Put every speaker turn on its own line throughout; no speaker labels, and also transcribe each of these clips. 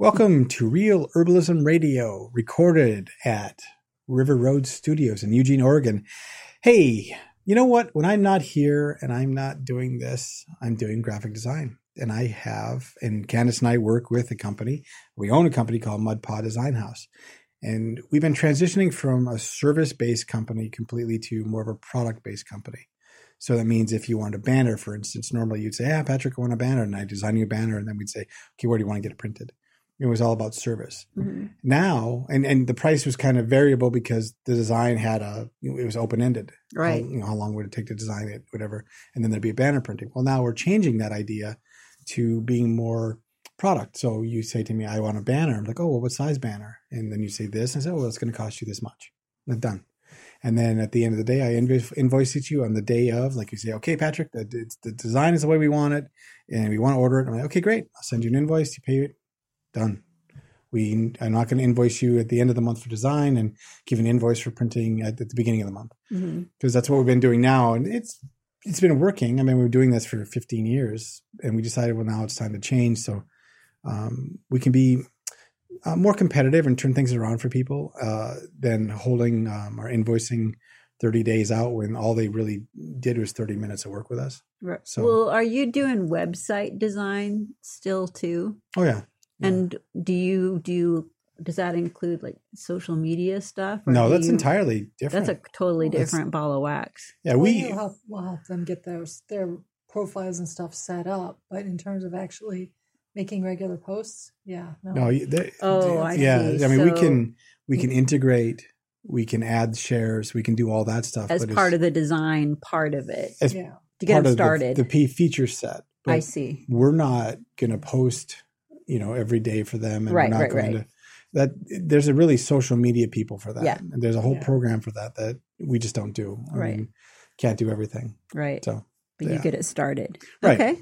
Welcome to Real Herbalism Radio, recorded at River Road Studios in Eugene, Oregon. Hey, you know what? When I'm not here and I'm not doing this, I'm doing graphic design. And I have, and Candace and I work with a company. We own a company called Mud Paw Design House. And we've been transitioning from a service based company completely to more of a product based company. So that means if you want a banner, for instance, normally you'd say, Ah, Patrick, I want a banner. And I design you a banner. And then we'd say, Okay, where do you want to get it printed? It was all about service.
Mm-hmm.
Now, and, and the price was kind of variable because the design had a, it was open ended.
Right.
How, you know, how long would it take to design it, whatever. And then there'd be a banner printing. Well, now we're changing that idea to being more product. So you say to me, I want a banner. I'm like, oh, well, what size banner? And then you say this. And I say, oh, well, it's going to cost you this much. And I'm done. And then at the end of the day, I invoice, invoice it to you on the day of. Like you say, okay, Patrick, the, the, the design is the way we want it, and we want to order it. I'm like, okay, great. I'll send you an invoice. You pay it. Done. We, I'm not going to invoice you at the end of the month for design and give an invoice for printing at, at the beginning of the month
Mm-hmm.
because that's what we've been doing now, and it's it's been working. I mean, we were doing this for 15 years, and we decided, well, now it's time to change. So um, we can be uh, more competitive and turn things around for people uh, than holding um, or invoicing 30 days out when all they really did was 30 minutes of work with us.
Right.
So-
well, are you doing website design still too?
Oh yeah. Yeah.
And do you do you does that include like social media stuff? or
no, that's
you-
entirely different.
That's a totally
That's-
different ball of wax.
yeah,
Well,
we
you'll help, we'll help them get their their profiles and stuff set up, but in terms of actually making regular posts, yeah, no,
no, they-
Oh, I
yeah.
see.
I mean, we can we can integrate, we can add shares, we can do all that stuff
As
but
part of the design part of it
as
yeah,
to get
part
them
of the-
started.
The, P feature set.
I see.
we're not going to post, you know, every day for them, and
Right,
we're not
right,
going
right.
to. That there's a really social media people for that.
Yeah.
And there's a whole
Yeah.
program for that that we just don't do. I
Right.
mean, can't do everything.
Right.
So,
but you get it started.
Right.
Okay.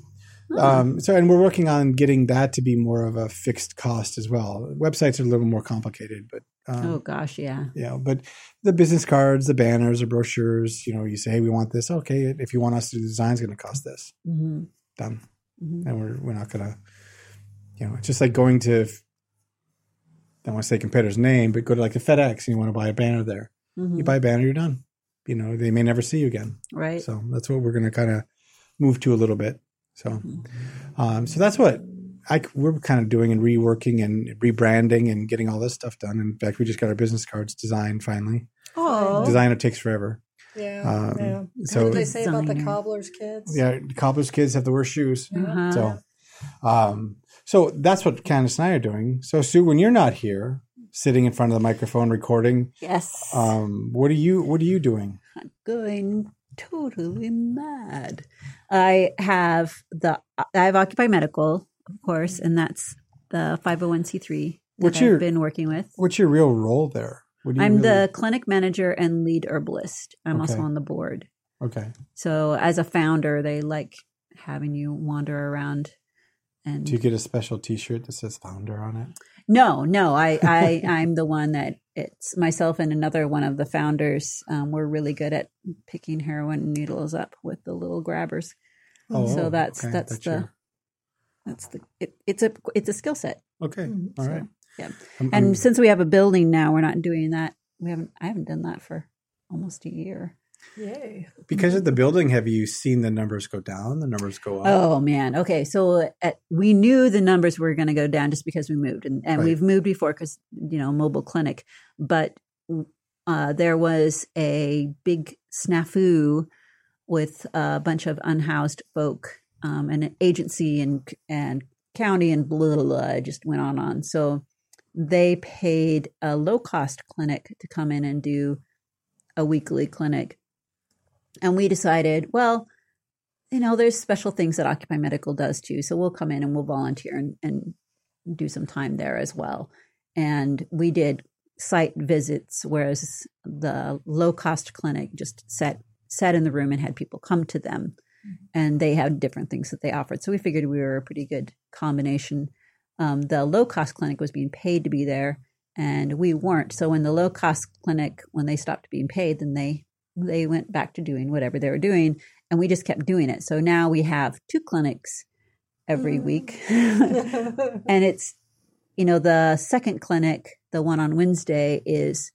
Oh,
um, so and we're working on getting that to be more of a fixed cost as well. Websites are a little more complicated, but um,
oh gosh, yeah.
yeah. but the business cards, the banners, the brochures, you know, you say, hey, we want this. Okay, if you want us to do the design, it's going to cost this.
hmm
Done.
hmm
and we're we're not gonna, you know, it's just like going to. I don't want to say competitor's name, but go to like a FedEx and you want to buy a banner there.
hmm
You buy a banner, you're done. You know, they may never see you again.
Right.
So that's what we're going to kind of move to a little bit. So,
Mhm.
um, so that's what I we're kind of doing and reworking and rebranding and getting all this stuff done. In fact, we just got our business cards designed finally.
Oh,
Designer takes forever.
yeah,
Um,
yeah.
so-
what did they say about the cobbler's kids?
Yeah, cobbler's kids have to wear shoes.
Uh-huh.
So, um, so that's what Candace and I are doing. So, Sue, when you're not here, sitting in front of the microphone recording,
yes.
um, what are you what are you doing?
I'm going totally mad. I have the I have Occupy Medical, of course, and that's the 501c3 that I've
your-
been working with.
What's your real role there? What do you
I'm
really-
the clinic manager and lead herbalist. I'm also on the board.
okay.
So as a founder, they like having you wander around and
Do you get a special T-shirt that says founder on it?
No, no, I, I, I'm the one that it's myself and another one of the founders. Um, we're really good at picking heroin needles up with the little grabbers.
Oh,
so that's
okay,
that's
that's
the
your-
that's the it, it's a it's a skill set.
Okay,
Mhm.
all
So,
right.
yeah.
I'm-
And
I'm-
since we have a building now, we're not doing that. We haven't. I haven't done that for almost a year.
Yay!
because of the building, have you seen the numbers go down? The numbers go up?
Oh man. Okay. So at, we knew the numbers were going to go down just because we moved, and, and
Right.
we've moved before because you know mobile clinic, but uh, there was a big snafu with a bunch of unhoused folk, um, and an agency and and county and blah blah blah. Just went on and on. So they paid a low cost clinic to come in and do a weekly clinic, and we decided, well you know, there's special things that Occupy Medical does too. So we'll come in and we'll volunteer and, and do some time there as well. And we did site visits, whereas the low cost clinic just sat sat in the room and had people come to them, and they had different things that they offered. So we figured we were a pretty good combination. Um, the low cost clinic was being paid to be there, and we weren't. So when the low cost clinic, when they stopped being paid, then they they went back to doing whatever they were doing and we just kept doing it. So now we have two clinics every
Mhm.
week, and it's you know, the second clinic, the one on Wednesday, is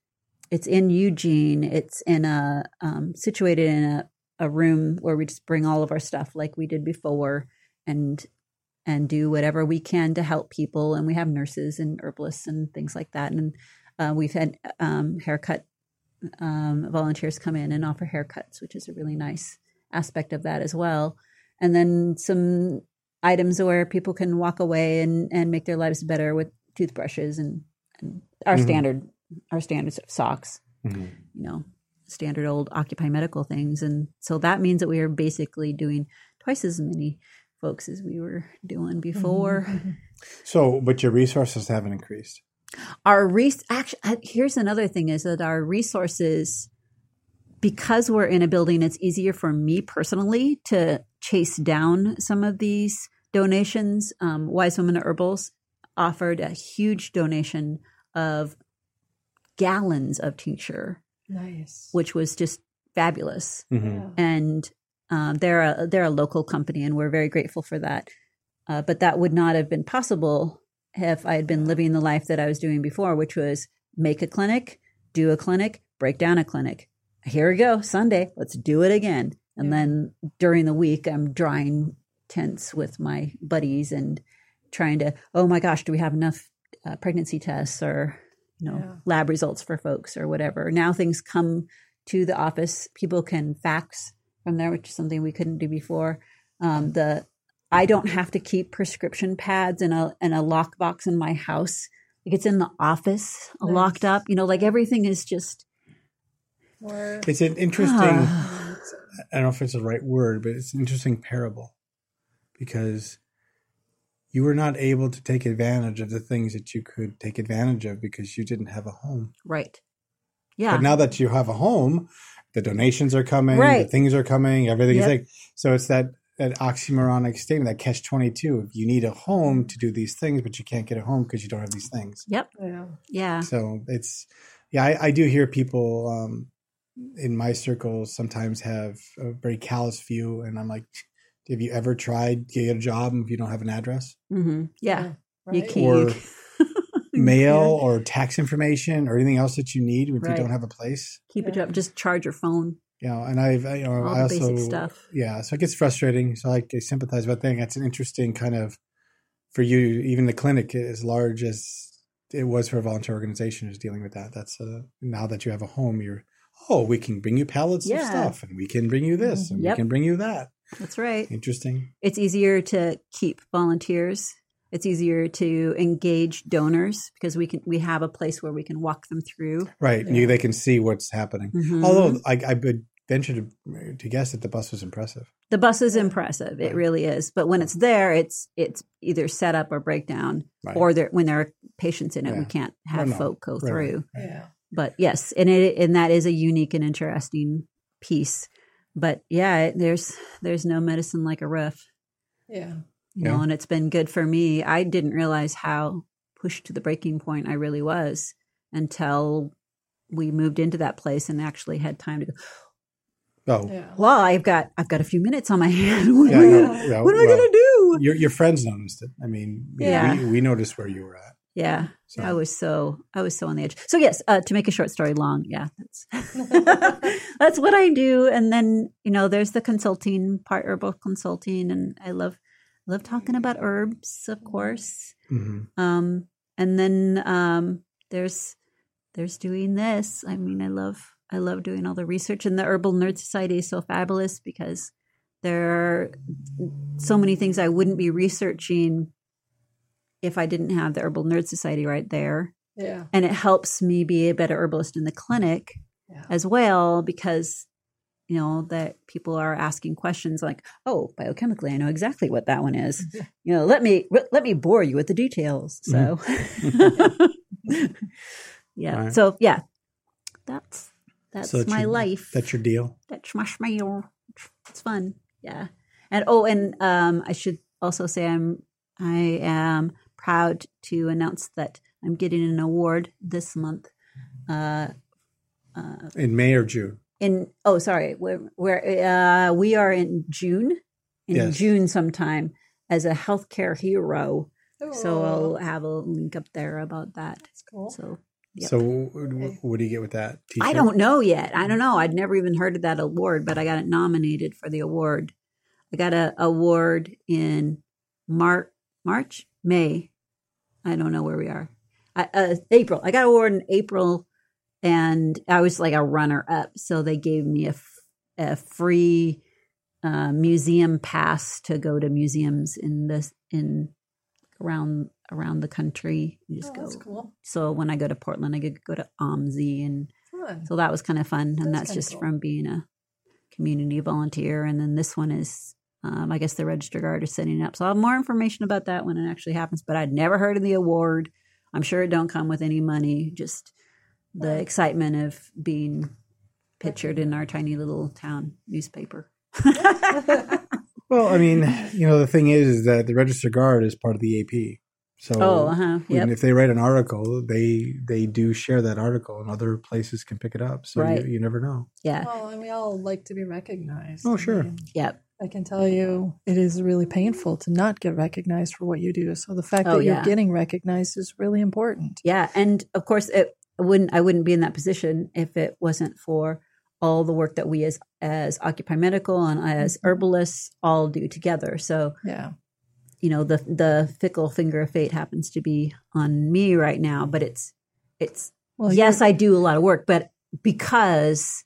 it's in Eugene. It's in a um, situated in a, a room where we just bring all of our stuff like we did before, and and do whatever we can to help people. And we have nurses and herbalists and things like that. And uh, we've had um, haircut um, volunteers come in and offer haircuts, which is a really nice aspect of that as well. And then some items where people can walk away and, and make their lives better with toothbrushes and, and our
Mhm.
standard our standard socks,
Mhm.
you know, standard old Occupy Medical things. And so that means that we are basically doing twice as many folks as we were doing before.
Mhm.
So, but your resources haven't increased.
Our res- actually here's another thing is that our resources because we're in a building it's easier for me personally to chase down some of these donations um, wise women herbals offered a huge donation of gallons of tincture
Nice.
which was just fabulous
Mhm.
Yeah.
and um, they're a they're a local company, and we're very grateful for that. Uh, but that would not have been possible if I had been living the life that I was doing before, which was make a clinic, do a clinic, break down a clinic. Here we go, Sunday, let's do it again. And
Yeah.
then during the week, I'm drawing tents with my buddies and trying to, oh my gosh, do we have enough uh, pregnancy tests or you know
Yeah.
lab results for folks or whatever? Now things come to the office. People can fax from there, which is something we couldn't do before. Um, the I don't have to keep prescription pads in a in a lockbox in my house. Like it's in the office,
Nice.
locked up. You know, like everything is just.
Or
It's an interesting,
Ah.
I don't know if it's the right word, but it's an interesting parable because you were not able to take advantage of the things that you could take advantage of because you didn't have a home.
right. Yeah.
But now that you have a home, the donations are coming, the things are coming, everything
Yep.
is like so. It's that that oxymoronic statement, that catch twenty two. You need a home to do these things, but you can't get a home because you don't have these things.
yep.
yeah.
Yeah.
So it's yeah, I, I do hear people um, in my circles sometimes have a very callous view, and I'm like, have you ever tried to get a job if you don't have an address,
hmm Yeah. You
Right.
can't.
or mail,
can't
or tax information, or anything else that you need if you don't have a place?
keep it up. Just charge your phone.
You know, and I've you know,
All
I also
basic stuff.
yeah, so it gets frustrating. So I, I sympathize, but I think that's an interesting kind of for you. Even the clinic, as large as it was for a volunteer organization, is dealing with that. That's uh, now that you have a home, you're oh, we can bring you pallets
Yeah.
of stuff, and we can bring you this, and
Yep.
we can bring you that.
That's right.
Interesting.
It's easier to keep volunteers. It's easier to engage donors because we can we have a place where we can walk them through.
Right.
Yeah.
You, they can see what's happening.
Mhm.
Although I, I would venture to, uh, to guess that the bus was impressive.
the bus is impressive. It
Right.
really is. But when it's there, it's it's either set up or breakdown,
Right.
or there when there are patients in it, we can't have
no.
folk go
Right, right,
through.
right.
Yeah.
But yes, and it and that is a unique and interesting piece. But yeah, it, there's there's no medicine like a roof,
Yeah.
you know,
Yeah.
and it's been good for me. I didn't realize how pushed to the breaking point I really was until we moved into that place and actually had time to go.
Oh,
Yeah.
Well, I've got I've got a few minutes on my hand. What,
Yeah,
am, I gonna,
yeah,
what am I gonna do?
your your friends noticed it. I mean,
Yeah.
we, we noticed where you were at.
Yeah,
So.
I was so I was so on the edge. So yes, uh, to make a short story long, yeah, that's that's what I do. And then you know, there's the consulting part, herbal consulting, and I love love talking about herbs, of course.
hmm
Um, and then um, there's there's doing this. I mean, I love I love doing all the research, and the Herbal Nerd Society is so fabulous because there are so many things I wouldn't be researching if I didn't have the Herbal Nerd Society right there.
Yeah.
And it helps me be a better herbalist in the clinic
Yeah.
as well because you know that people are asking questions like oh biochemically i know exactly what that one is you know let me let me bore you with the details so mm-hmm. yeah
Right.
so yeah that's that's
So that's
my
your-
life
That's your deal.
that's my smile it's fun yeah and oh and um i should also say i'm i am proud to announce that i'm getting an award this month uh uh,
In May or June.
in oh sorry we're, we're uh, we are in june in
Yes.
june sometime as a healthcare hero So I'll
Oh,
have a link up there about that.
that's cool.
So Yep.
So w- what do you get with that? T-shirt?
I don't know yet. I don't know. I'd never even heard of that award, but I got it nominated for the award. I got a award in Mar- March, May. I don't know where we are. I, uh, April. I got an award in April, and I was like a runner up. So they gave me a, f- a free uh, museum pass to go to museums in this in around around the country. You just
Oh,
go.
that's cool.
So when I go to Portland, I could go to OMSI and
Fun.
so that was kind of fun, and
That's
just
cool.
from being a community volunteer. And then this one is, um, I guess the Register Guard is setting it up. So I'll have more information about that when it actually happens. But I'd never heard of the award. I'm sure it don't come with any money. Just the excitement of being pictured in our tiny little town newspaper.
Well, I mean, you know, the thing is, is that the Register Guard is part of the AP. So
oh, uh huh. Yep.
if they write an article, they they do share that article, and other places can pick it up. So
Right.
you, you never know.
Yeah.
Well, and we all like to be recognized.
Oh,
I
sure.
mean,
Yep.
I can tell you it is really painful to not get recognized for what you do. So the fact
Oh,
that you're
yeah.
getting recognized is really important.
Yeah, and of course, it wouldn't I wouldn't be in that position if it wasn't for all the work that we as as Occupy Medical and as
Mm-hmm.
herbalists all do together. So
Yeah.
you know the the fickle finger of fate happens to be on me right now, but it's it's
Well,
yes, I do a lot of work, but because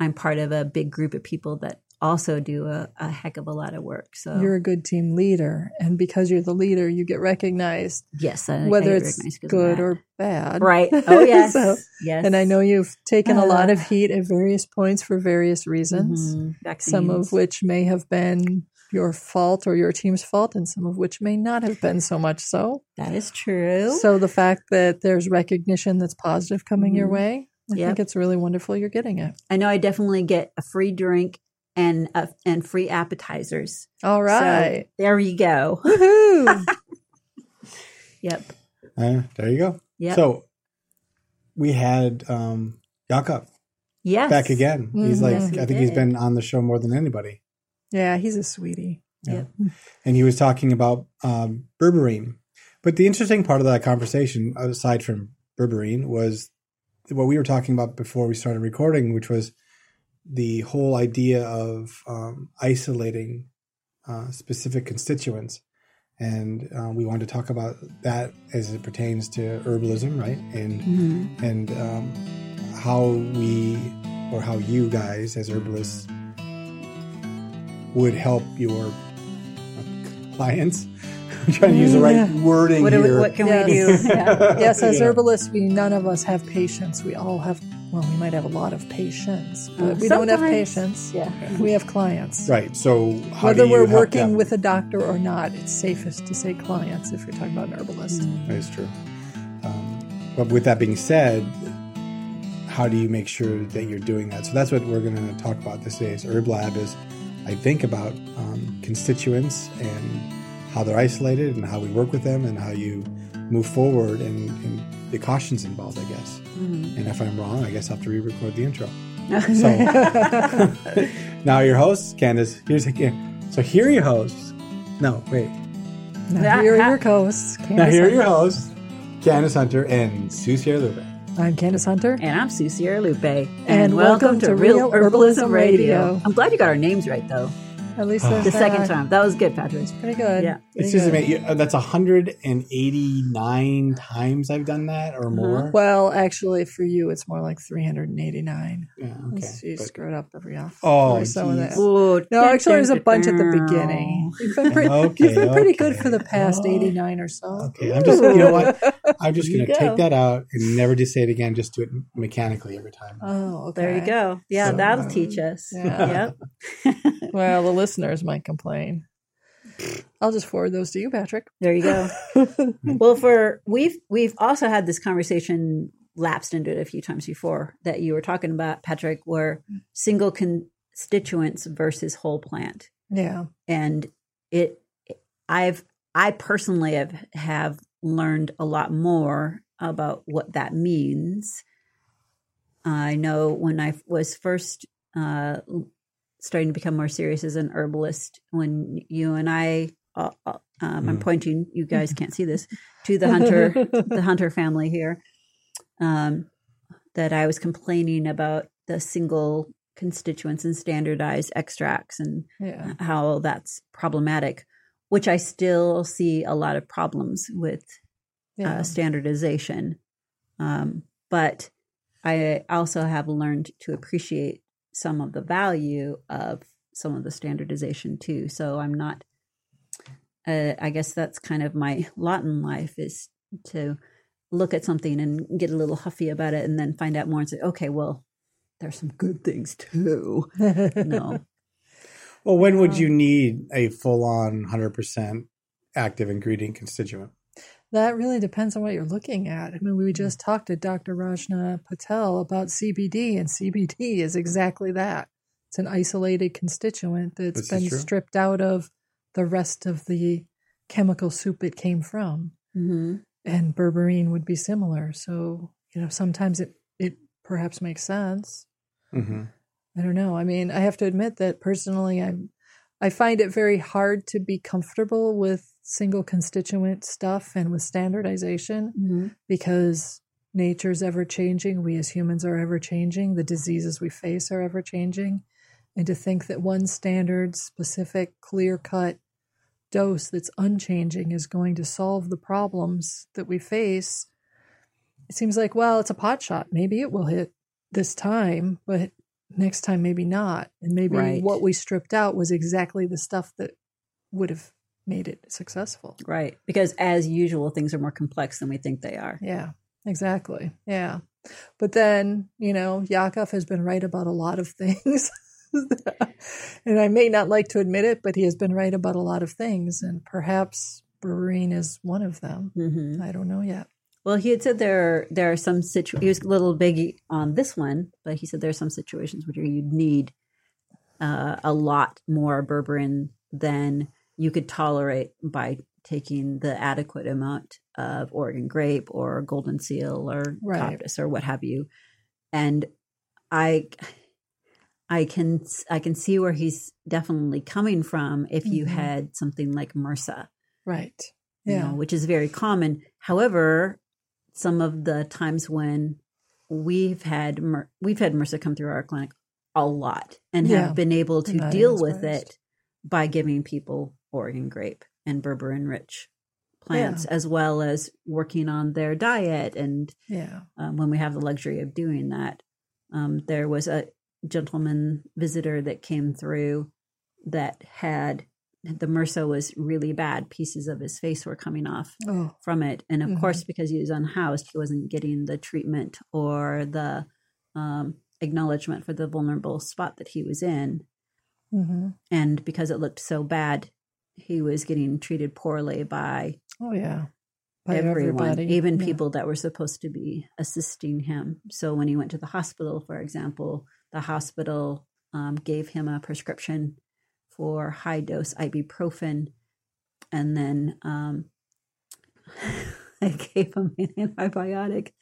I'm part of a big group of people that also do a, a heck of a lot of work. So
you're a good team leader, and because you're the leader, you get recognized,
yes, I,
whether
I
it's good or bad.
right. Oh yes,
So-
yes.
And I know you've taken a lot of
Uh,
heat at various points for various reasons,
Mhm.
some of which may have been your fault or your team's fault, and some of which may not have been so much so.
that is true.
So the fact that there's recognition that's positive coming your
Mhm.
way, I
Yep.
think it's really wonderful you're getting it.
I know I definitely get a free drink and uh, and free appetizers.
All right, So
there you go. Yep.
Uh, there you go.
Yep.
So we had um, Jakob
yes.
back again. He's
Mhm.
like,
Yes, he
I think he's been on the show more than anybody.
yeah, he's a sweetie.
Yeah. And he was talking about um, berberine. But the interesting part of that conversation, aside from berberine, was what we were talking about before we started recording, which was the whole idea of um, isolating uh, specific constituents. And uh, we wanted to talk about that as it pertains to herbalism, right? And
Mhm.
and um, how we or how you guys as herbalists would help your uh, clients. I'm trying to use the right
Yeah.
wording
What, do we-
here.
what can
Yes.
we do? Yeah.
Yes, as
Yeah.
herbalists, we none of us have patience. We all have, well, we might have a lot of patients, but
Uh,
we don't have patients.
Yeah.
We have clients.
Right. So how
Whether
do you
we're
help
working
them?
with a doctor or not, it's safest to say clients if you're talking about an herbalist.
That is true. Um, but with that being said, how do you make sure that you're doing that? So that's what we're going to talk about this day. Is Herb Lab is I think about um, constituents and how they're isolated and how we work with them and how you move forward and, and the cautions involved, I guess.
Mhm.
And if I'm wrong, I guess I'll have to re-record the intro. So now your hosts, Candace. Here's again. So here are your hosts. No, wait.
Now, here are your hosts.
Now
Candace
here are your
Hunter.
hosts, Candace Hunter and Sue Sierralupe.
I'm Candace Hunter.
And I'm Sue Sierralupe. And,
And
welcome,
welcome
to
to
Real
Real
Herbalism,
Herbalism
Radio.
Radio.
I'm glad you got our names right, though.
At least
Oh.
The second time. That was good, Patrick.
It's Pretty good.
Yeah.
It's
Pretty
just
good.
amazing. Uh, That's 189 times I've done that or more.
Well, actually, for you, it's more like 389.
Yeah, okay.
You
But-
screwed up every off.
Oh,
every so of
geez.
that.
Ooh,
No, actually, there's a bunch at the beginning. You've been pretty,
Okay,
you've been pretty good for the past
Oh.
89 or so.
okay, I'm just, you know what? I'm just going to take that out and never just say it again. Just do it mechanically every time.
Oh, okay.
There you go. Yeah,
So,
that'll
um,
teach us.
yeah.
Yep.
Well, the listeners might complain. I'll just forward those to you, Patrick.
There you go. well, for we've we've also had this conversation lapsed into it a few times before that you were talking about, Patrick, where single constituents versus whole plant.
Yeah.
and it i've i personally have have learned a lot more about what that means i know when i was first uh starting to become more serious as an herbalist when you and i uh, uh, um, I'm
Mm.
pointing. You guys can't see this to the hunter, the hunter family here. Um, that I was complaining about the single constituents and standardized extracts and
Yeah.
how that's problematic, which I still see a lot of problems with
Yeah.
uh, standardization. Um, but I also have learned to appreciate some of the value of some of the standardization too. So I'm not, uh, I guess that's kind of my lot in life is to look at something and get a little huffy about it and then find out more and say, okay, well, there's some good things too. No.
Well, when would
Um,
you need a full on 100% active ingredient constituent?
That really depends on what you're looking at. I mean, we just talked to Dr. Rajna Patel about CBD, and CBD is exactly that. It's an isolated constituent that's
This
been stripped out of the rest of the chemical soup it came from.
hmm
And berberine would be similar. So, you know, sometimes it, it perhaps makes sense.
hmm
I don't know. I mean, I have to admit that personally, I'm I find it very hard to be comfortable with single constituent stuff and with standardization
hmm
because nature's ever changing. We as humans are ever changing. The diseases we face are ever changing. And to think that one standard, specific, clear cut dose that's unchanging is going to solve the problems that we face, it seems like, well, it's a pot shot. Maybe it will hit this time, but next time, maybe not. And maybe
Right.
what we stripped out was exactly the stuff that would have made it successful.
Right. Because as usual, things are more complex than we think they are.
Yeah, exactly. Yeah. But then, you know, Yakov has been right about a lot of things. and I may not like to admit it, but he has been right about a lot of things. And perhaps berberine is one of them.
hmm
I don't know yet.
Well, he had said there are, there are some situ. He was a little big on this one, but he said there are some situations where you'd need uh, a lot more berberine than you could tolerate by taking the adequate amount of Oregon grape or golden seal or
Right.
coptis or what have you. And I I can I can see where he's definitely coming from if you
Mhm.
had something like MRSA
Right.
you
Yeah.
know, which is very common. However, some of the times when we've had we've had MRSA come through our clinic a lot and
Yeah.
have been able to deal with it by giving people Oregon grape and berberine rich plants, as well as working on their diet. And
Yeah.
um, when we have the luxury of doing that, um, there was a gentleman visitor that came through that had the MRSA was really bad. Pieces of his face were coming off
Oh,
from it. And of
Mhm.
course, because he was unhoused, he wasn't getting the treatment or the um, acknowledgement for the vulnerable spot that he was in.
hmm
And because it looked so bad, he was getting treated poorly by
oh yeah. By
everyone,
everybody.
even
Yeah.
people that were supposed to be assisting him. So when he went to the hospital, for example, the hospital um, gave him a prescription for high dose ibuprofen, and then um, I gave him an antibiotic,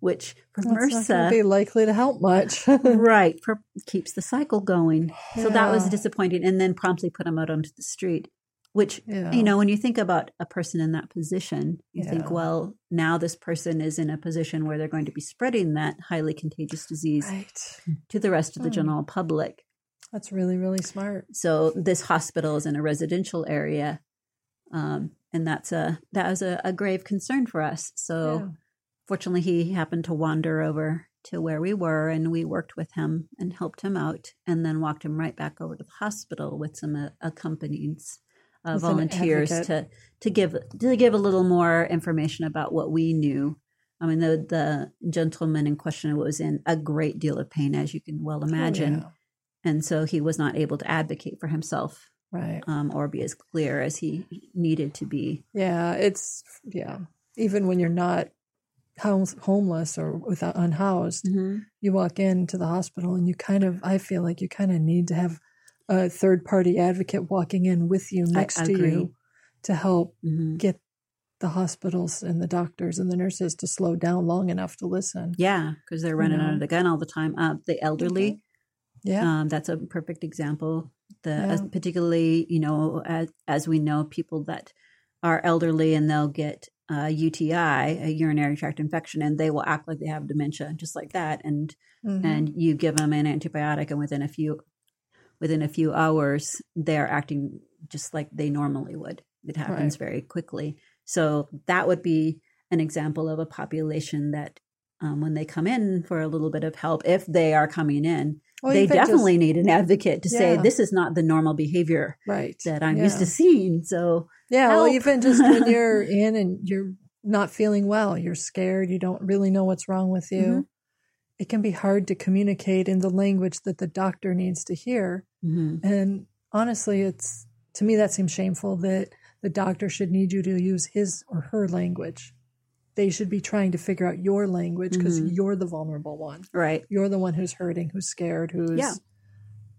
which for
That's
MRSA,
be likely to help much.
right, for, keeps the cycle going. So that was disappointing, and then promptly put him out onto the street. Which
Yeah.
you know, when you think about a person in that position, you think, well, now this person is in a position where they're going to be spreading that highly contagious disease
Right.
to the rest of the
Hmm.
general public.
That's really, really smart.
So this hospital is in a residential area, um, and that's a that was a, a grave concern for us. So
Yeah.
fortunately, he happened to wander over to where we were, and we worked with him and helped him out, and then walked him right back over to the hospital with some uh, uh, volunteers to to give to give a little more information about what we knew. I mean, the the gentleman in question was in a great deal of pain, as you can well
Oh,
imagine,
yeah.
and so he was not able to advocate for himself
Right.
um, or be as clear as he needed to be.
Yeah, it's yeah. Even when you're not house, homeless or without unhoused, you walk into the hospital and you kind of I feel like you kind of need to have a third party advocate walking in with you next to you to help
hmm
get the hospitals and the doctors and the nurses to slow down long enough to listen.
Yeah, because they're running
know.
under the gun all the time. Uh, the elderly,
Yeah.
um, that's a perfect example. The
Yeah.
as particularly, you know, as, as we know, people that are elderly and they'll get a UTI, a urinary tract infection, and they will act like they have dementia, just like that. And
Mhm.
and you give them an antibiotic, and within a few within a few hours, they're acting just like they normally would. It happens very quickly. So that would be an example of a population that, um, when they come in for a little bit of help, if they are coming in,
Well,
they
even just-
definitely need an advocate to say this is not the normal behavior
right
that I'm
yeah.
used to seeing. So
Yeah, well, even just when you're in and you're not feeling well, you're scared, you don't really know what's wrong with you.
Mhm.
It can be hard to communicate in the language that the doctor needs to hear.
mhm,
And honestly, it's to me that seems shameful that the doctor should need you to use his or her language. They should be trying to figure out your language because
Mhm.
you're the vulnerable one.
right,
You're the one who's hurting, who's scared, who's
Yeah.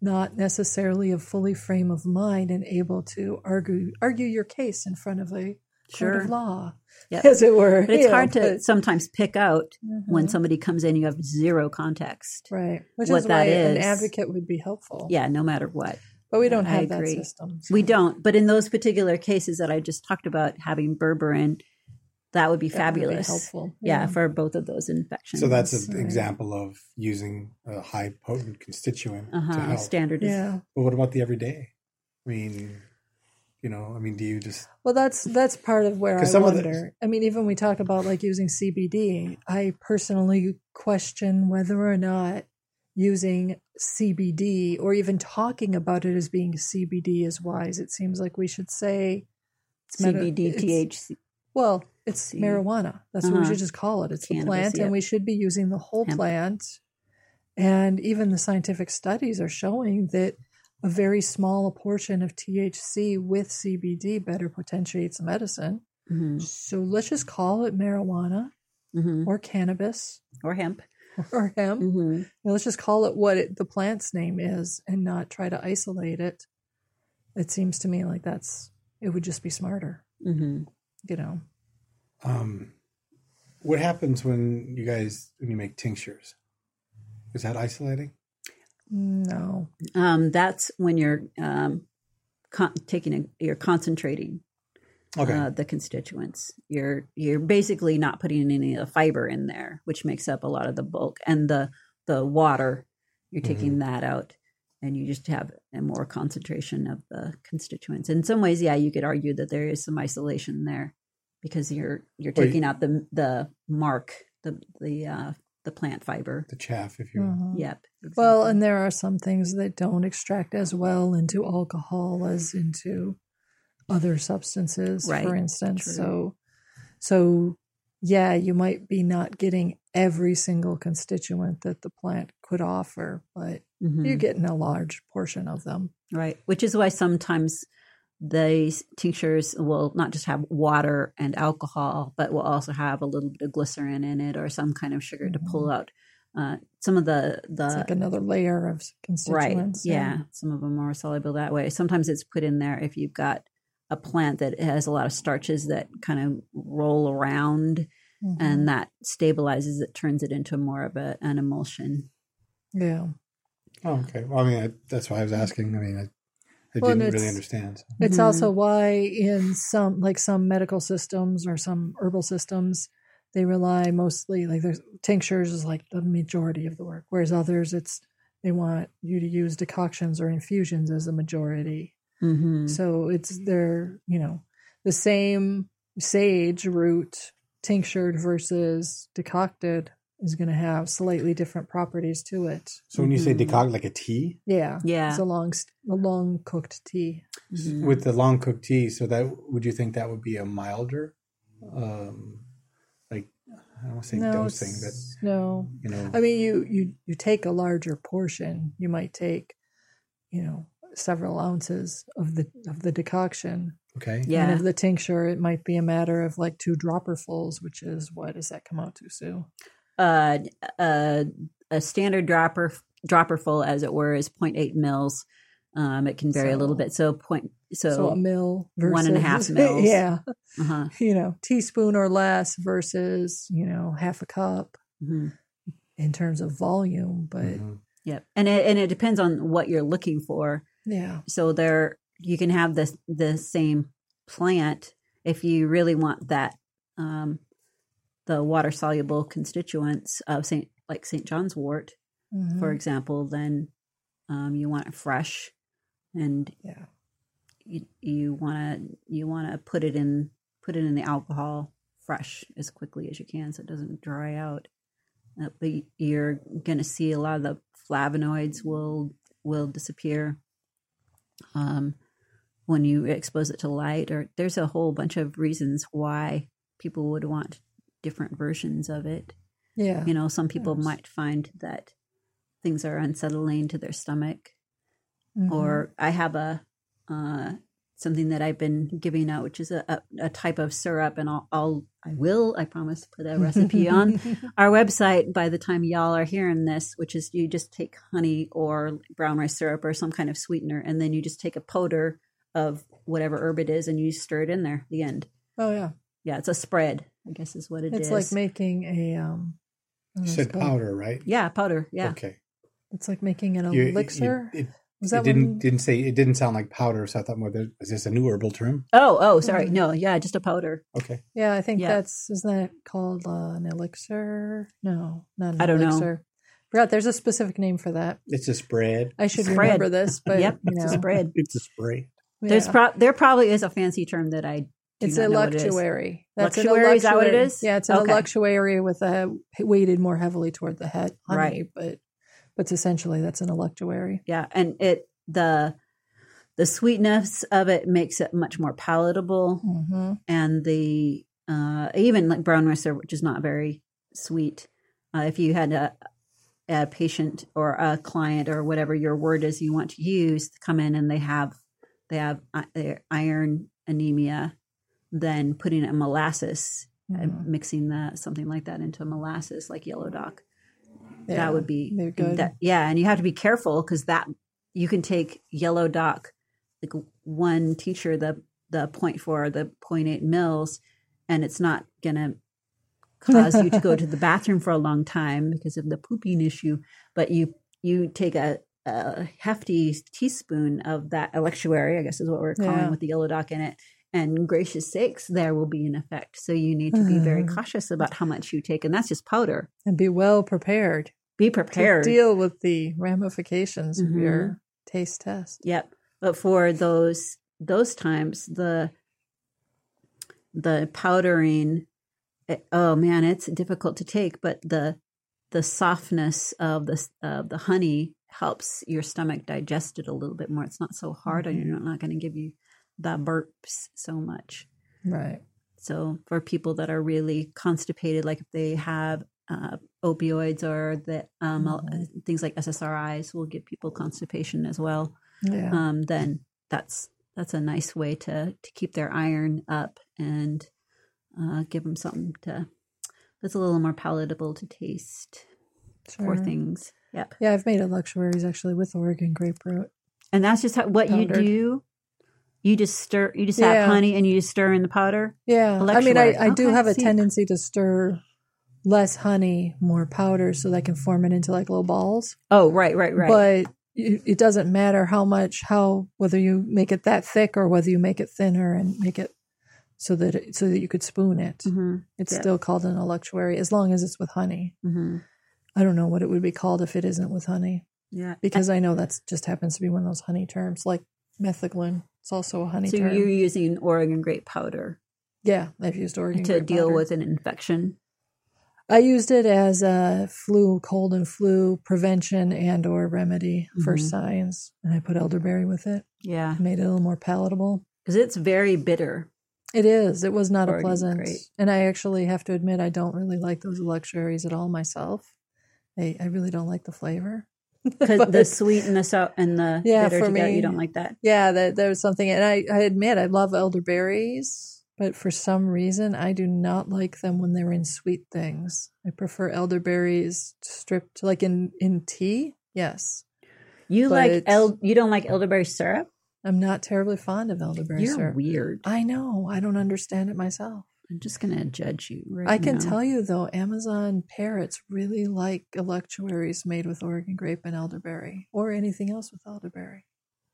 not necessarily a fully frame of mind and able to argue argue your case in front of a court
sure.
of law,
Yep.
as it were.
But it's
you know,
hard to
but-
sometimes pick out when
Mhm.
somebody comes in, you have zero context.
right, which
what
is
that
why an advocate would be helpful.
Yeah, no matter what.
but we don't
I
have that
agree.
system.
We don't. But in those particular cases that I just talked about, having berberine, that would be
that would be
fabulous.
helpful.
yeah, for both of those infections.
So that's an
Right.
example of using a high potent constituent to
uh-huh.
help.
standard.
yeah.
But what about the everyday? I mean, you know, I mean, do you just
Well, that's that's part of where I
'Cause some of the-
wonder. I mean, even we talk about like using CBD. I personally question whether or not using CBD or even talking about it as being CBD is wise. It seems like we should say it's meta-
CBD,
it's-
THC.
Well, it's
C-
marijuana. That's what we
Uh-huh.
should just call it. It's the plant,
yep.
and we should be using the whole
Hemp.
plant. And even the scientific studies are showing that a very small portion of THC with CBD better potentiates medicine.
hmm
So let's just call it marijuana
hmm
or cannabis
Or hemp.
or hemp.
hmm
And let's just call it what it, the plant's name is and not try to isolate it. It seems to me like that's it would just be smarter,
hmm
you know.
um what happens when you guys when you make tinctures? Is that isolating?
No.
Um, that's when you're um, con- taking a, you're concentrating
Okay.
uh, the constituents. You're you're basically not putting any of the fiber in there, which makes up a lot of the bulk and the the water. You're taking that out, and you just have a more concentration of the constituents. In some ways, yeah, you could argue that there is some isolation there because you're you're taking out the the mark, the the uh, the plant fiber.
the chaff, if you will.
Mhm.
Yep.
Well, and there are some things that don't extract as well into alcohol as into other substances, for instance.
true.
So, so yeah, you might be not getting every single constituent that the plant could offer, but
Mhm.
you're getting a large portion of them.
Right. Which is why sometimes these tinctures will not just have water and alcohol, but will also have a little bit of glycerin in it or some kind of sugar to pull out uh, some of the the
It's like another layer of constituents.
right.
constituents.
Yeah, some of them are soluble that way. Sometimes it's put in there if you've got a plant that has a lot of starches that kind of roll around,
Mhm.
and that stabilizes it, turns it into more of a, an emulsion.
yeah.
Oh, okay. Well, I mean, I, that's why I was asking. I mean, I, I
Well, and
didn't really
it's-
understand. so.
It's
Mhm.
also why in some like some medical systems or some herbal systems they rely mostly like there's tinctures is like the majority of the work, whereas others it's they want you to use decoctions or infusions as the majority.
Mm-hmm.
So it's they're you know the same sage root tinctured versus decocted is going to have slightly different properties to it.
So when you say
Mhm.
decoct like a tea
Yeah,
Yeah.
it's a long a long cooked tea.
Mhm.
with the long cooked tea, so that would you think that would be a milder, um, like I don't want to say
no,
dosing, but
no.
you know,
I mean, you you you take a larger portion. You might take, you know, several ounces of the of the decoction.
okay,
Yeah.
And of the tincture, it might be a matter of like two dropperfuls, which is what does that come out to, Sue?
Uh, a, a standard dropper dropper full, as it were, is 0.8 mils. Um, it can vary a little bit. So point so,
So, a mill versus
one and a half mils.
yeah,
uh-huh.
you know, teaspoon or less versus you know half a cup
hmm
in terms of volume. But
Mhm.
Yep. And it, and it depends on what you're looking for.
Yeah.
So there you can have the the same plant if you really want that um, the water soluble constituents of Saint like Saint John's wort,
Mhm.
for example, then um, you want it fresh, and
yeah.
you you want to you want to put it in put it in the alcohol fresh as quickly as you can so it doesn't dry out. Uh, but you're going to see a lot of the flavonoids will will disappear um, when you expose it to light. Or there's a whole bunch of reasons why people would want different versions of it.
Yeah.
You know, some people
Yes.
might find that things are unsettling to their stomach
Mhm.
or I have a uh, something that I've been giving out, which is a, a, a type of syrup, and I'll, I'll I will I promise put a recipe on our website by the time y'all are hearing this, which is you just take honey or brown rice syrup or some kind of sweetener, and then you just take a powder of whatever herb it is, and you stir it in there. The end.
oh yeah.
Yeah, it's a spread. I guess is what it is.
It's like making a um.
You said
it's called.
powder, right?
yeah powder. Yeah,
Okay.
It's like making an
You- you-
elixir.
it,
Was
it
that
didn't
one?
didn't say it didn't sound like powder, so I thought, well, there- is this a new herbal term?
Oh, oh, sorry.
Mhm.
No, yeah, just a powder.
Okay.
Yeah, I think
Yeah.
that's isn't that called uh, an elixir? No, not an
I don't know.
elixir. Forgot there's a specific name for that.
It's a spread.
I should
Spread.
remember this, but
yep,
you
it's
know,
a spread.
It's a spray.
There's
yeah.
pro- there probably is a fancy term that I do
it's a
what it.
That's an
electuary, is that what it is?
Yeah, it's an
Okay.
with a weighted more heavily toward the head, honey,
Right.
but but essentially that's an electuary.
Yeah, and it the the sweetness of it makes it much more palatable,
Mm-hmm.
and the uh, even like brown rice which is not very sweet. Uh, if you had a a patient or a client or whatever your word is you want to use come in and they have they have i- iron anemia, then putting a molasses and
Mhm.
mixing that something like that into a molasses like yellow dock
Yeah,
that would be
they're good.
that- yeah and you have to be careful because that you can take yellow dock like one teacher the the point four the point eight mils and it's not gonna cause you to go to the bathroom for a long time because of the pooping issue but you you take a, a hefty teaspoon of that electuary i guess is what we're calling
Yeah.
with the yellow dock in it and gracious sakes there will be an effect so you need to be very
Mhm.
cautious about how much you take and that's just powder
and be well prepared,
be
to
prepared
deal with the ramifications
Mhm.
of your taste test.
Yep. But for those those times, the the powdering, it- oh man, it's difficult to take. But the the softness of the of the honey helps your stomach digest it a little bit more. It's not so hard, and you're not going to give you the burps so much.
Right.
So for people that are really constipated, like if they have uh, opioids or the um,
Mhm.
things like SSRIs, will give people constipation as well
Yeah.
um, then that's that's a nice way to to keep their iron up and uh, give them something to that's a little more palatable to taste for things. Yep,
Yeah, I've made electuaries actually with Oregon grape root.
and that's just how, what you do. You just stir. You just
Yeah.
have honey and you just stir in the powder.
Yeah. I mean, I,
Electuary.
I do have a tendency to stir less honey, more powder, so that I can form it into like little balls.
Oh, right, right, right.
But it, it doesn't matter how much, how whether you make it that thick or whether you make it thinner and make it so that it, so that you could spoon it.
hmm
It's
Yeah.
still called an electuary as long as it's with honey.
hmm
I don't know what it would be called if it isn't with honey
Yeah,
because I know that's just happens to be one of those honey terms, like metheglin. It's also a honey
so
term.
you're using Oregon grape powder
yeah, I've used Oregon Grape.
to deal
powder.
with an infection.
I used it as a flu, cold and flu prevention and or remedy for
Mhm.
signs, and I put elderberry with it.
Yeah,
Made it a little more palatable.
because it's very bitter.
It is. It was not a pleasant,
grape.
and I actually have to admit I don't really like those luxuries at all myself. I, I really don't like the flavor.
because the sweet and the so and the
Yeah,
bitter
for
together.
me-
You don't like that.
Yeah, that there was something, and I, I admit I love elderberries, but for some reason I do not like them when they're in sweet things. I prefer elderberries stripped, like in in tea. Yes,
You
But
like el. You don't like elderberry syrup.
I'm not terribly fond of elderberry
You're
syrup.
weird.
I know. I don't understand it myself.
I'm just gonna judge you. Right
I can
now.
tell you though, Amazon parrots really like electuaries made with Oregon grape and elderberry, or anything else with elderberry.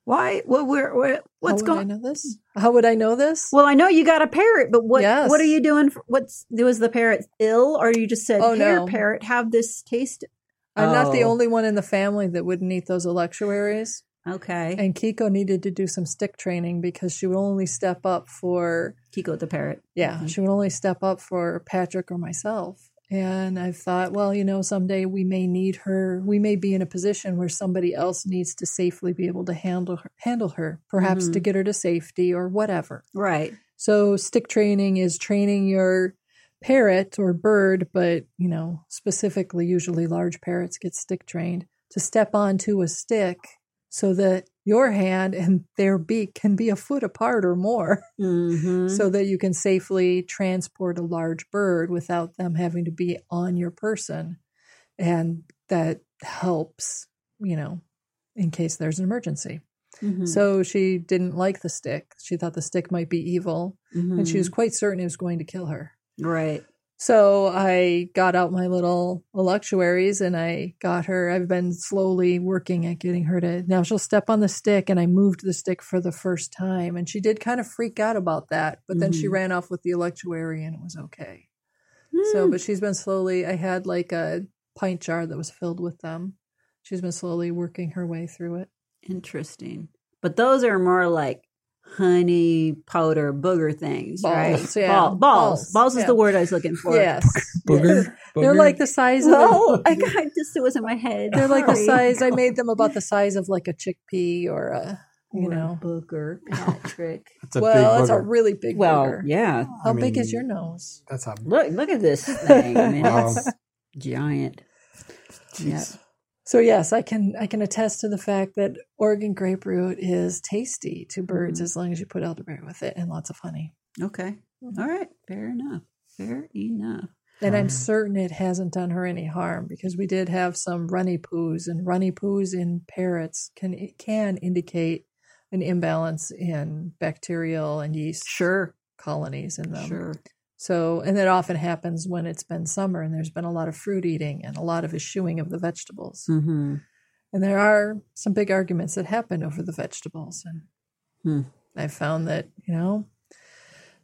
Why? What? Where? where what's
How would
going?
I know this? How would I know this?
Well, I know you got a parrot, but what?
Yes.
What are you doing? For, what's was the parrot ill, or you just said,
Oh,
"Here,
no.
parrot, have this taste"?
I'm not the
Oh.
only one in the family that wouldn't eat those electuaries.
Okay,
And Kiko needed to do some stick training because she would only step up for
Kiko the parrot.
Yeah,
Mhm.
she would only step up for Patrick or myself. And I thought, well, you know, someday we may need her. We may be in a position where somebody else needs to safely be able to handle her, handle her, perhaps
Mhm.
to get her to safety or whatever.
Right.
So stick training is training your parrot or bird, but you know, specifically usually large parrots get stick trained to step onto a stick so that your hand and their beak can be a foot apart or more
Mm-hmm.
so that you can safely transport a large bird without them having to be on your person. And that helps, you know, in case there's an emergency.
Mm-hmm.
So she didn't like the stick. She thought the stick might be evil, and she was quite certain it was going to kill her.
Mm-hmm. right.
So I got out my little electuaries and I got her. I've been slowly working at getting her to now she'll step on the stick and I moved the stick for the first time and she did kind of freak out about that, but then she
Mhm.
ran off with the electuary and it was okay. So,
Hmm.
but she's been slowly I had like a pint jar that was filled with them. She's been slowly working her way through it.
interesting. But those are more like honey powder booger things, right?
Balls, yeah.
Ball- balls.
Balls,
Balls is
yeah.
the word I was looking for.
Yes.
Booger.
They're like the size of
Well, I got just it was in my head.
They're like the size. I made them about the size of like a chickpea or a, you
Or a
know.
booger, Patrick.
It's a
well,
big
it's a really big.
well,
booger.
yeah.
How
I
big is your nose?
That's a
Look, look at this thing. I mean,
Wow.
it's giant.
jeez.
So yes, I can I can attest to the fact that Oregon grape root is tasty to birds
Mhm.
as long as you put elderberry with it and lots of honey.
Okay. All right. Fair enough. Fair enough.
And I'm certain it hasn't done her any harm because we did have some runny poos, and runny poos in parrots can it can indicate an imbalance in bacterial and yeast
Sure.
colonies in them.
Sure.
So, and that often happens when it's been summer and there's been a lot of fruit eating and a lot of eschewing of the vegetables.
Mm-hmm.
And there are some big arguments that happen over the vegetables. And
Hmm.
I've found that, you know,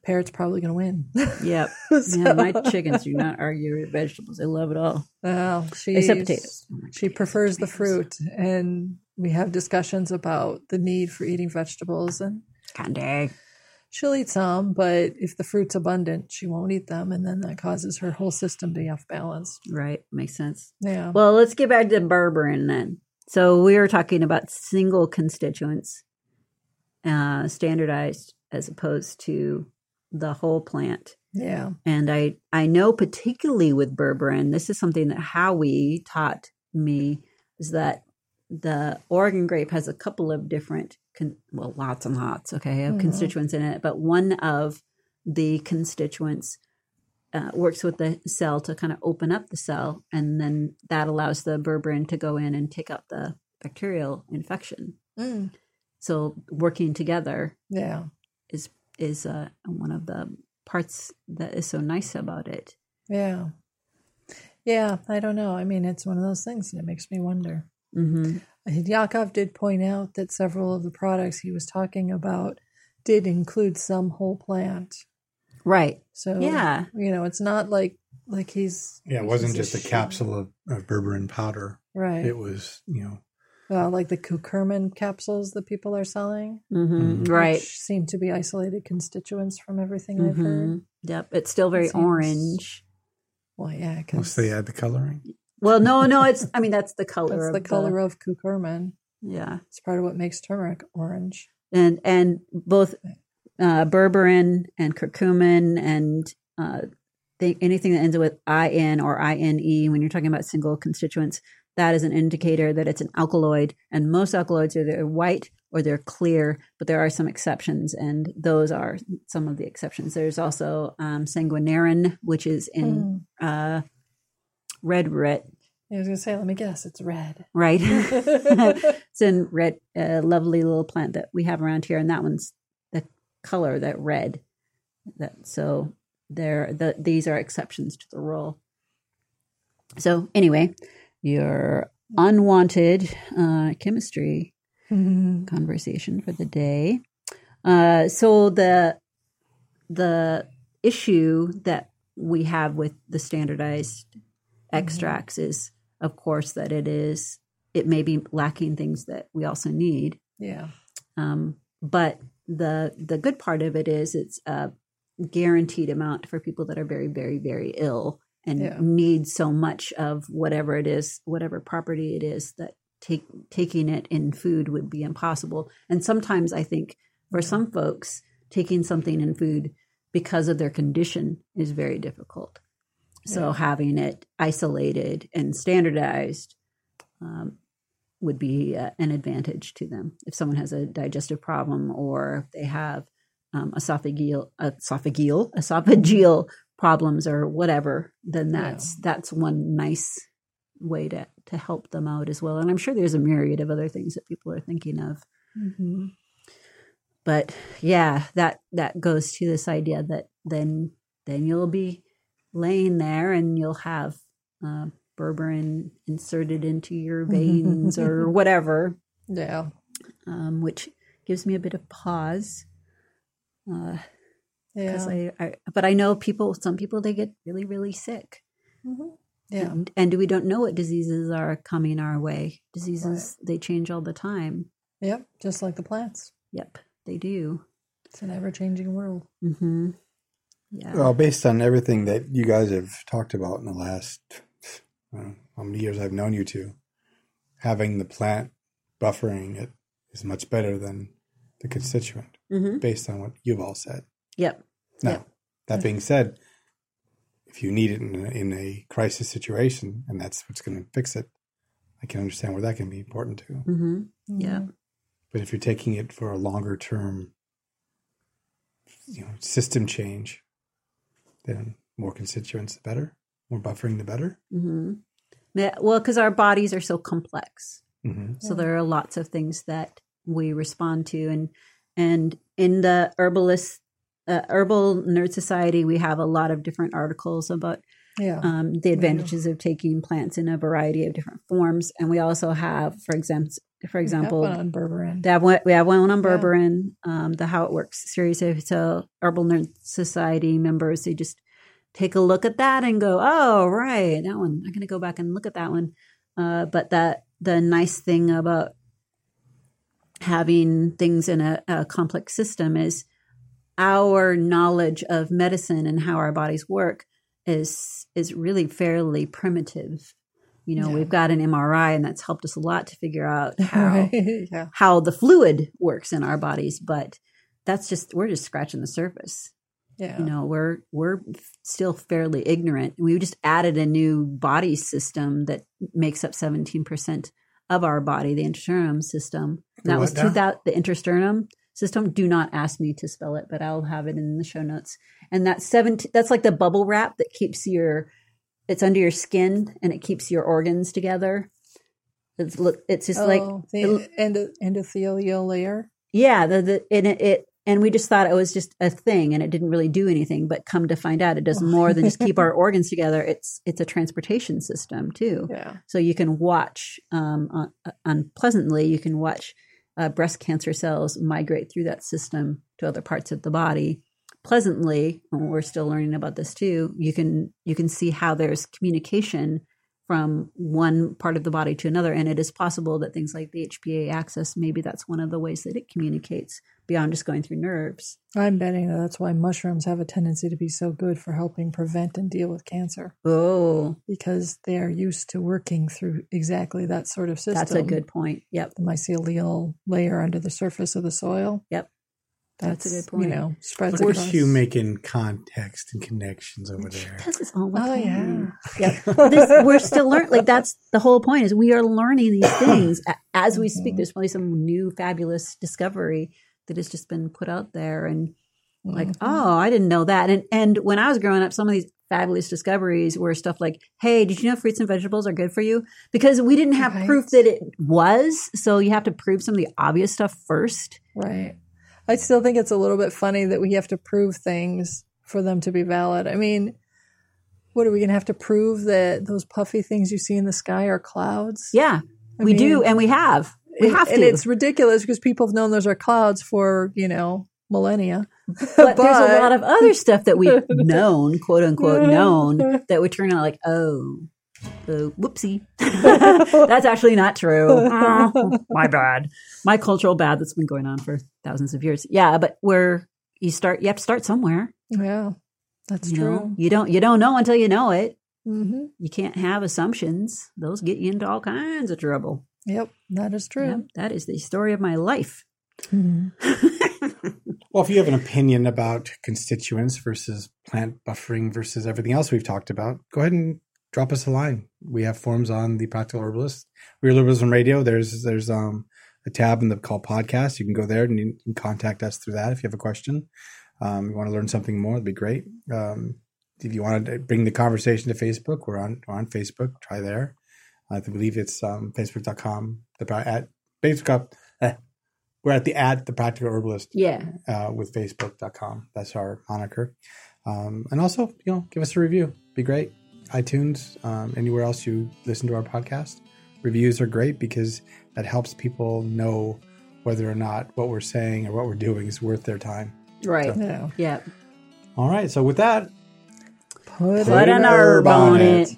parrot's probably going to win.
Yep.
So-
Yeah, my chickens do not argue with vegetables. They love it all.
Well, she
Except potatoes. Oh
She prefers the fruit, and we have discussions about the need for eating vegetables. And
Candy.
She'll eat some, but if the fruit's abundant, she won't eat them, and then that causes her whole system to be off balance.
Right. Makes sense.
Yeah.
Well, let's get back to berberine then. So we were talking about single constituents, uh, standardized as opposed to the whole plant.
yeah.
And I, I know particularly with berberine, this is something that Howie taught me is that the Oregon grape has a couple of different, con- well, lots and lots, okay, of
Mhm.
constituents in it, but one of the constituents uh, works with the cell to kind of open up the cell, and then that allows the berberine to go in and take out the bacterial infection.
Mm.
So working together
Yeah.
is is uh, one of the parts that is so nice about it.
Yeah. Yeah, I don't know. I mean, it's one of those things that makes me wonder.
Mm-hmm.
Yakov did point out that several of the products he was talking about did include some whole plant.
Right.
So
Yeah.
you know, it's not like like he's
Yeah, it wasn't just a
sh-
capsule of, of berberine powder.
right.
It was, you know,
uh, like the curcumin capsules that people are selling,
Mm-hmm.
Mhm.
Right.
seem to be isolated constituents from everything I've heard.
Mhm. Yep. It's still very
It seems-
orange.
Well, yeah,
once
because
they add the coloring.
Well, no, no. It's. I mean, that's the color.
that's
of
the color of curcumin.
Yeah.
It's part of what makes turmeric orange.
and and both uh, berberine and curcumin and uh, th- anything that ends with in or ine when you're talking about single constituents, that is an indicator that it's an alkaloid. And most alkaloids are they're white or they're clear, but there are some exceptions, and those are some of the exceptions. There's also um, sanguinarine, which is in
Mm.
uh, red red,
I was gonna say, let me guess, it's red.
right? it's in red, a lovely little plant that we have around here, and that one's the color that red. That so there, the, these are exceptions to the rule. So anyway, your unwanted uh, chemistry conversation for the day. Uh, so the the issue that we have with the standardized extracts is, of course, that it is it may be lacking things that we also need.
Yeah.
Um, but the the good part of it is it's a guaranteed amount for people that are very, very, very ill and
Yeah.
need so much of whatever it is, whatever property it is that take taking it in food would be impossible. And sometimes I think for some folks, taking something in food because of their condition is very difficult. So
Yeah.
having it isolated and standardized um, would be uh, an advantage to them. If someone has a digestive problem or if they have um, esophageal, esophageal, esophageal problems or whatever, then
Yeah.
that's that's one nice way to to help them out as well. And I'm sure there's a myriad of other things that people are thinking of.
Mhm.
But yeah, that that goes to this idea that then then you'll be laying there and you'll have uh, berberine inserted into your veins or whatever,
Yeah.
um, which gives me a bit of pause. Uh,
Yeah.
I, I, but I know people. Some people they get really, really sick,
Mhm. Yeah.
and, and we don't know what diseases are coming our way. Diseases they change all the time.
Yep. Just like the plants.
Yep, they do.
It's an ever changing world.
hmm Yeah.
Well, based on everything that you guys have talked about in the last uh, how many years I've known you two, having the plant buffering it is much better than the constituent,
hmm
based on what you've all said.
Yep.
Now,
Yep.
that being said, if you need it in a, in a crisis situation and that's what's going to fix it, I can understand where that can be important too.
hmm Yeah.
Mhm.
But if you're taking it for a longer term, you know, system change, then more constituents the better, more buffering the better.
hmm Yeah, well, because our bodies are so complex,
Mm-hmm.
so there are lots of things that we respond to, and and in the herbalist uh, herbal nerd society, we have a lot of different articles about
Yeah.
um, the advantages of taking plants in a variety of different forms, and we also have, for example, for example,
We have one on berberine.
They have one, we have one on
Yeah.
um, the How It Works series. So, so Herbal Nerd Society members, they just take a look at that and go, oh, right, that one. I'm going to go back and look at that one. Uh, but that the nice thing about having things in a, a complex system is our knowledge of medicine and how our bodies work is is really fairly primitive. You know,
Yeah.
we've got an MRI, and that's helped us a lot to figure out how
yeah.
how the fluid works in our bodies but that's just we're just scratching the surface
Yeah.
you know we're we're still fairly ignorant we just added a new body system that makes up 17% of our body the interstitium system
The
that was
now?
2000 the interstitium system do not ask me to spell it but i'll have it in the show notes and that's 17 that's like the bubble wrap that keeps your it's under your skin and it keeps your organs together it's look it's just like
oh, the endo- endothelial layer.
yeah, the, the and it, it and we just thought it was just a thing and it didn't really do anything, but come to find out it does more than just keep our organs together. It's it's a transportation system too.
Yeah.
So you can watch um, un- unpleasantly, you can watch uh, breast cancer cells migrate through that system to other parts of the body. Pleasantly, we're still learning about this too. You can you can see how there's communication from one part of the body to another, and it is possible that things like the HPA axis, maybe that's one of the ways that it communicates beyond just going through nerves.
I'm betting that that's why mushrooms have a tendency to be so good for helping prevent and deal with cancer
Oh,
because they are used to working through exactly that sort of system.
that's a good point. Yep.
the mycelial layer under the surface of the soil.
Yep.
That's,
That's a good point.
You know, spreads
Of course,
across.
you making context and connections over there.
Because it's all the
Oh
time.
yeah.
Yep. This, we're still learning. Like that's the whole point is we are learning these things as we speak.
Mhm.
There's probably some new fabulous discovery that has just been put out there, and like,
Mhm.
oh, I didn't know that. And and when I was growing up, some of these fabulous discoveries were stuff like, hey, did you know fruits and vegetables are good for you? Because we didn't have
Right.
proof that it was, so you have to prove some of the obvious stuff first.
Right. I still think it's a little bit funny that we have to prove things for them to be valid. I mean, what are we going to have to prove that those puffy things you see in the sky are clouds?
Yeah,
I
we do, and we have. We have
and
to.
it's ridiculous because people have known those are clouds for you know millennia.
but, there's a lot of other stuff that we've known, quote unquote, known that would turn out like, oh, whoopsie. that's actually not true. Oh, my bad. My cultural bad that's been going on for thousands of years. Yeah, but where you start, you have to start somewhere.
Yeah, that's
you
true.
Know? You don't you don't know until you know it.
hmm
You can't have assumptions; those get you into all kinds of trouble.
Yep, that is true.
Yeah, that is the story of my life.
Mhm.
Well, if you have an opinion about constituents versus plant buffering versus everything else we've talked about, go ahead and drop us a line. We have forms on the Practical Herbalist, Real Herbalism Radio. There's there's um a tab in the call podcast. You can go there and you can contact us through that if you have a question. Um, you want to learn something more, it'd be great. Um, if you want to bring the conversation to Facebook, we're on we're on Facebook. Try there. I believe it's um, facebook.com. The at Facebook. Eh, we're at the at the Practical Herbalist
Yeah,
uh, with facebook.com. That's our moniker. Um, and also, you know, give us a review. Be great. iTunes, um, anywhere else you listen to our podcast. Reviews are great because that helps people know whether or not what we're saying or what we're doing is worth their time.
right.
Yeah.
Yeah,
All right. So with that,
Put,
put an herb on it.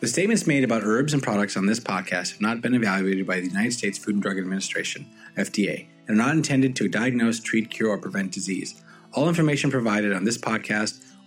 The statements made about herbs and products on this podcast have not been evaluated by the United States Food and Drug Administration, FDA, and are not intended to diagnose, treat, cure, or prevent disease. All information provided on this podcast